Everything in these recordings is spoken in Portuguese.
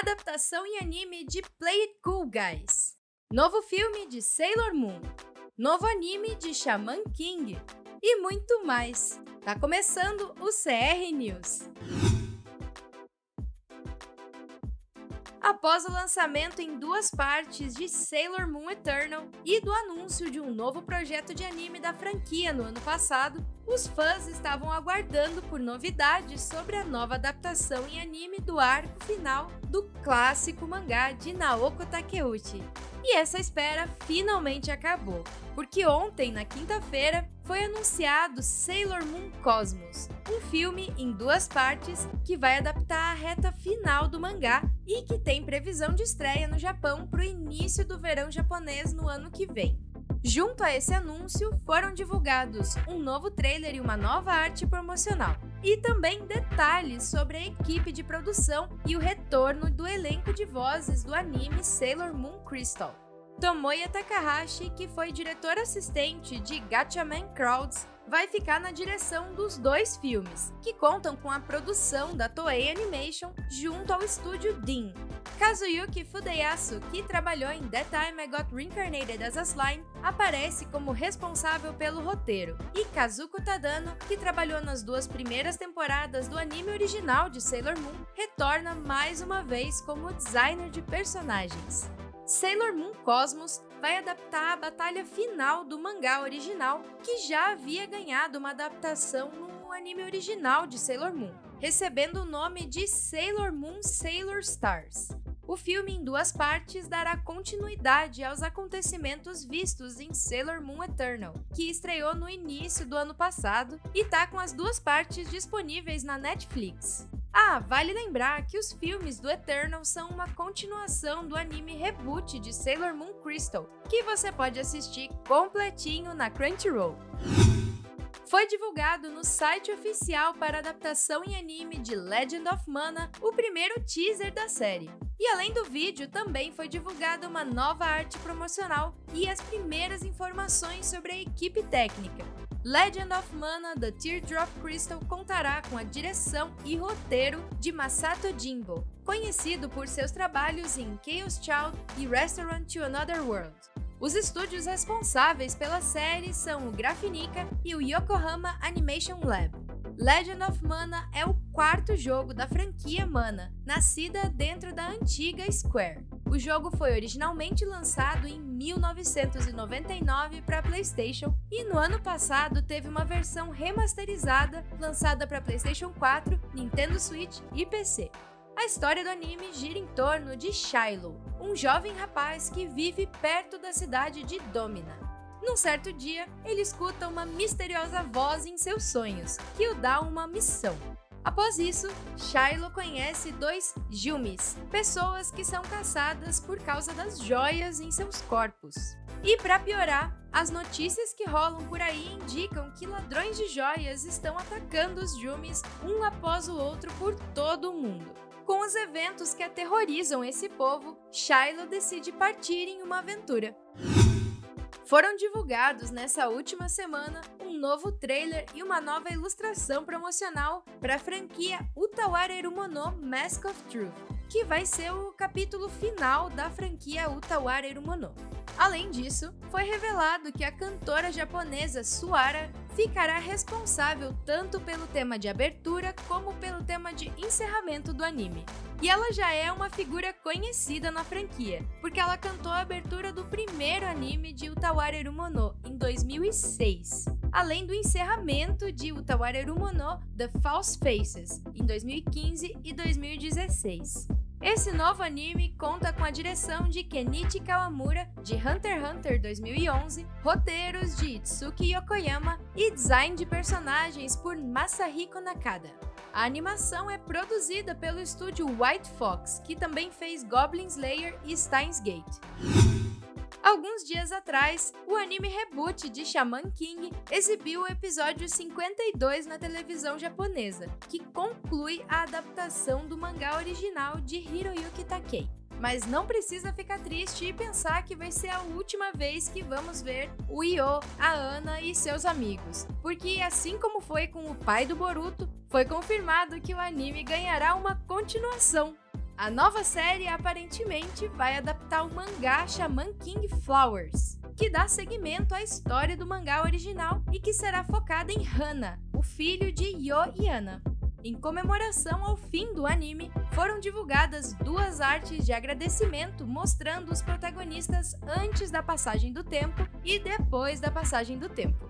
Adaptação em anime de Play It Cool Guys. Novo filme de Sailor Moon. Novo anime de Shaman King. E muito mais. Tá começando o CR News. Após o lançamento em duas partes de Sailor Moon Eternal e do anúncio de um novo projeto de anime da franquia no ano passado, os fãs estavam aguardando por novidades sobre a nova adaptação em anime do arco final do clássico mangá de Naoko Takeuchi. E essa espera finalmente acabou, porque ontem, na quinta-feira, foi anunciado Sailor Moon Cosmos, um filme em duas partes que vai adaptar a reta final do mangá e que tem previsão de estreia no Japão para o início do verão japonês no ano que vem. Junto a esse anúncio, foram divulgados um novo trailer e uma nova arte promocional, e também detalhes sobre a equipe de produção e o retorno do elenco de vozes do anime Sailor Moon Crystal. Tomoya Takahashi, que foi diretor assistente de Gatchaman Crowds, vai ficar na direção dos dois filmes, que contam com a produção da Toei Animation junto ao estúdio DIN. Kazuyuki Fudeyasu, que trabalhou em That Time I Got Reincarnated as a Slime, aparece como responsável pelo roteiro, e Kazuko Tadano, que trabalhou nas duas primeiras temporadas do anime original de Sailor Moon, retorna mais uma vez como designer de personagens. Sailor Moon Cosmos vai adaptar a batalha final do mangá original, que já havia ganhado uma adaptação no anime original de Sailor Moon, recebendo o nome de Sailor Moon Sailor Stars. O filme, em duas partes, dará continuidade aos acontecimentos vistos em Sailor Moon Eternal, que estreou no início do ano passado e tá com as duas partes disponíveis na Netflix. Ah, vale lembrar que os filmes do Eternal são uma continuação do anime reboot de Sailor Moon Crystal, que você pode assistir completinho na Crunchyroll. Foi divulgado no site oficial para adaptação em anime de Legend of Mana o primeiro teaser da série. E além do vídeo, também foi divulgada uma nova arte promocional e as primeiras informações sobre a equipe técnica, Legend of Mana The Teardrop Crystal contará com a direção e roteiro de Masato Jimbo, conhecido por seus trabalhos em Chaos Child e Restaurant to Another World. Os estúdios responsáveis pela série são o Graphinica e o Yokohama Animation Lab. Legend of Mana é o quarto jogo da franquia Mana, nascida dentro da antiga Square. O jogo foi originalmente lançado em 1999 para PlayStation e no ano passado teve uma versão remasterizada lançada para PlayStation 4, Nintendo Switch e PC. A história do anime gira em torno de Shiloh, um jovem rapaz que vive perto da cidade de Domina. Num certo dia, ele escuta uma misteriosa voz em seus sonhos, que o dá uma missão. Após isso, Shiloh conhece dois Jumis, pessoas que são caçadas por causa das joias em seus corpos. E para piorar, as notícias que rolam por aí indicam que ladrões de joias estão atacando os Jumis um após o outro por todo o mundo. Com os eventos que aterrorizam esse povo, Shiloh decide partir em uma aventura. Foram divulgados nessa última semana novo trailer e uma nova ilustração promocional para a franquia Utawara Erumono Mask of Truth, que vai ser o capítulo final da franquia Utawara Erumono. Além disso, foi revelado que a cantora japonesa Suara ficará responsável tanto pelo tema de abertura como pelo tema de encerramento do anime. E ela já é uma figura conhecida na franquia, porque ela cantou a abertura do primeiro anime de Utawara Erumono em 2006, além do encerramento de Utawara Erumono The False Faces em 2015 e 2016. Esse novo anime conta com a direção de Kenichi Kawamura, de Hunter x Hunter 2011, roteiros de Itsuki Yokoyama e design de personagens por Masahiko Nakada. A animação é produzida pelo estúdio White Fox, que também fez Goblin Slayer e Steins Gate. Alguns dias atrás, o anime reboot de Shaman King exibiu o episódio 52 na televisão japonesa, que conclui a adaptação do mangá original de Hiroyuki Takei. Mas não precisa ficar triste e pensar que vai ser a última vez que vamos ver o Io, a Ana e seus amigos, porque assim como foi com o pai do Boruto, foi confirmado que o anime ganhará uma continuação A nova série aparentemente vai adaptar o mangá Shaman King Flowers, que dá seguimento à história do mangá original e que será focada em Hana, o filho de Yo e Ana. Em comemoração ao fim do anime, foram divulgadas duas artes de agradecimento mostrando os protagonistas antes da passagem do tempo e depois da passagem do tempo.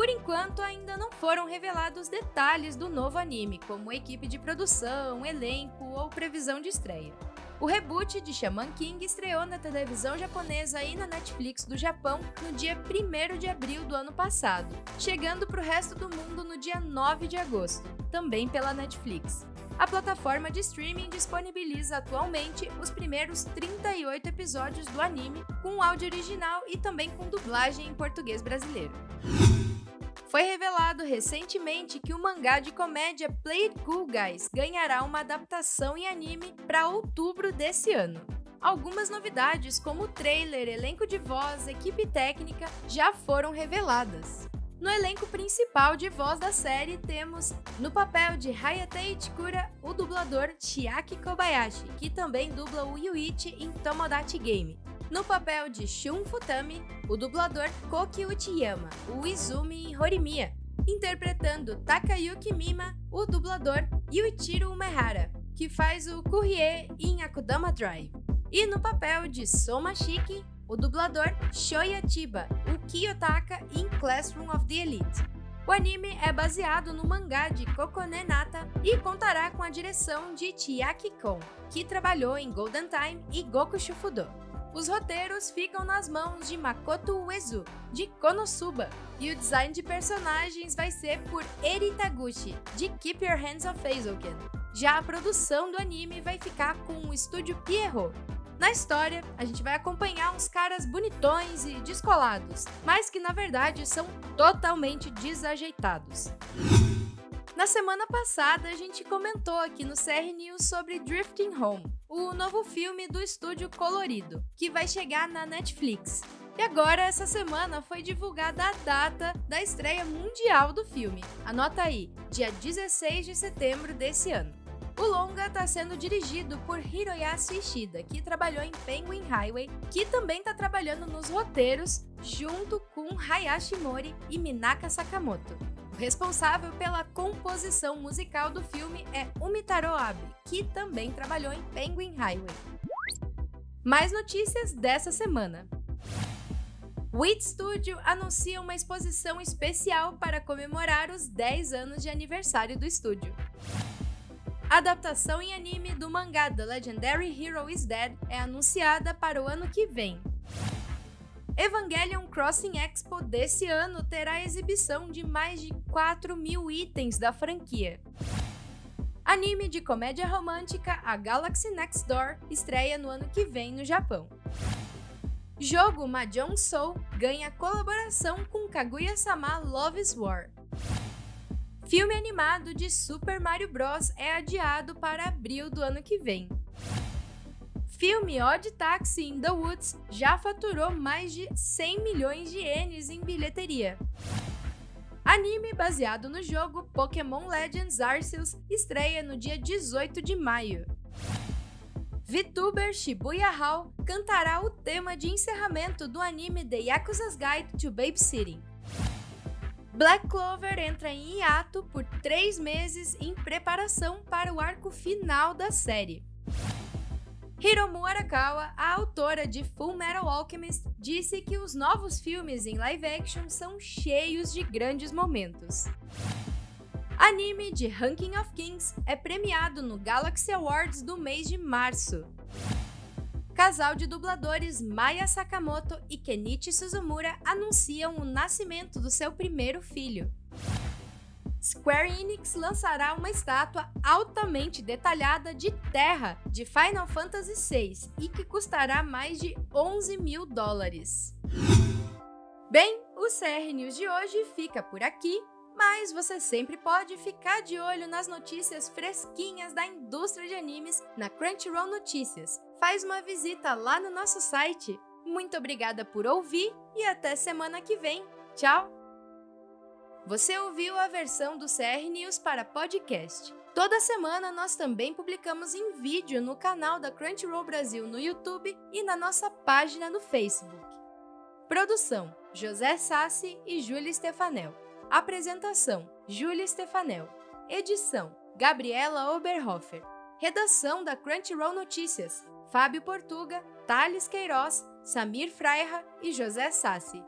Por enquanto, ainda não foram revelados detalhes do novo anime, como equipe de produção, elenco ou previsão de estreia. O reboot de Shaman King estreou na televisão japonesa e na Netflix do Japão no dia 1 de abril do ano passado, chegando para o resto do mundo no dia 9 de agosto, também pela Netflix. A plataforma de streaming disponibiliza atualmente os primeiros 38 episódios do anime com áudio original e também com dublagem em português brasileiro. Foi revelado recentemente que o mangá de comédia Play Cool Guys ganhará uma adaptação em anime para outubro desse ano. Algumas novidades, como trailer, elenco de voz, equipe técnica, já foram reveladas. No elenco principal de voz da série, temos no papel de Hayate Ichikura o dublador Chiaki Kobayashi, que também dubla o Yuichi em Tomodachi Game. No papel de Shun Futami, o dublador Koki Uchiyama, o Izumi Horimiya, interpretando Takayuki Mima, o dublador Yuichiro Umehara, que faz o Kurie em Akudama Drive. E no papel de Soma Shiki, o dublador Shoya Chiba, o Kiyotaka em Classroom of the Elite. O anime é baseado no mangá de Kokone Nata e contará com a direção de Chiaki Kon, que trabalhou em Golden Time e Goku Shufudo. Os roteiros ficam nas mãos de Makoto Uezu, de Konosuba, e o design de personagens vai ser por Eri Taguchi, de Keep Your Hands Off Eizouken. Já a produção do anime vai ficar com o estúdio Pierrot. Na história, a gente vai acompanhar uns caras bonitões e descolados, mas que na verdade são totalmente desajeitados. Na semana passada, a gente comentou aqui no CR News sobre Drifting Home, o novo filme do estúdio Colorido, que vai chegar na Netflix. E agora, essa semana, foi divulgada a data da estreia mundial do filme. Anota aí, dia 16 de setembro desse ano. O longa está sendo dirigido por Hiroyasu Ishida, que trabalhou em Penguin Highway, que também está trabalhando nos roteiros junto com Hayashi Mori e Minaka Sakamoto responsável pela composição musical do filme é Umitaro Abe, que também trabalhou em Penguin Highway. Mais notícias dessa semana. O It Studio anuncia uma exposição especial para comemorar os 10 anos de aniversário do estúdio. A adaptação em anime do mangá The Legendary Hero is Dead é anunciada para o ano que vem. Evangelion Crossing Expo desse ano terá exibição de mais de 4 mil itens da franquia. Anime de comédia romântica A Galaxy Next Door estreia no ano que vem no Japão. Jogo Mahjong Soul ganha colaboração com Kaguya-sama Love's War. Filme animado de Super Mario Bros. é adiado para abril do ano que vem filme Odd Taxi in the Woods já faturou mais de 100 milhões de ienes em bilheteria. Anime baseado no jogo Pokémon Legends Arceus estreia no dia 18 de maio. VTuber Shibuya Hall cantará o tema de encerramento do anime The Yakuza's Guide to Babysitting. Black Clover entra em hiato por três meses em preparação para o arco final da série. Hiromu Arakawa, a autora de Full Metal Alchemist, disse que os novos filmes em live action são cheios de grandes momentos. Anime de Ranking of Kings é premiado no Galaxy Awards do mês de março. Casal de dubladores Maya Sakamoto e Kenichi Suzumura anunciam o nascimento do seu primeiro filho. Square Enix lançará uma estátua altamente detalhada de terra de Final Fantasy VI e que custará mais de 11 mil dólares. Bem, o CR News de hoje fica por aqui, mas você sempre pode ficar de olho nas notícias fresquinhas da indústria de animes na Crunchyroll Notícias. Faz uma visita lá no nosso site. Muito obrigada por ouvir e até semana que vem. Tchau! Você ouviu a versão do CR News para podcast. Toda semana nós também publicamos em vídeo no canal da Crunchyroll Brasil no YouTube e na nossa página no Facebook. Produção: José Sassi e Júlia Stefanel. Apresentação: Júlia Stefanel. Edição: Gabriela Oberhofer. Redação da Crunchyroll Notícias: Fábio Portuga, Thales Queiroz, Samir Freira e José Sassi.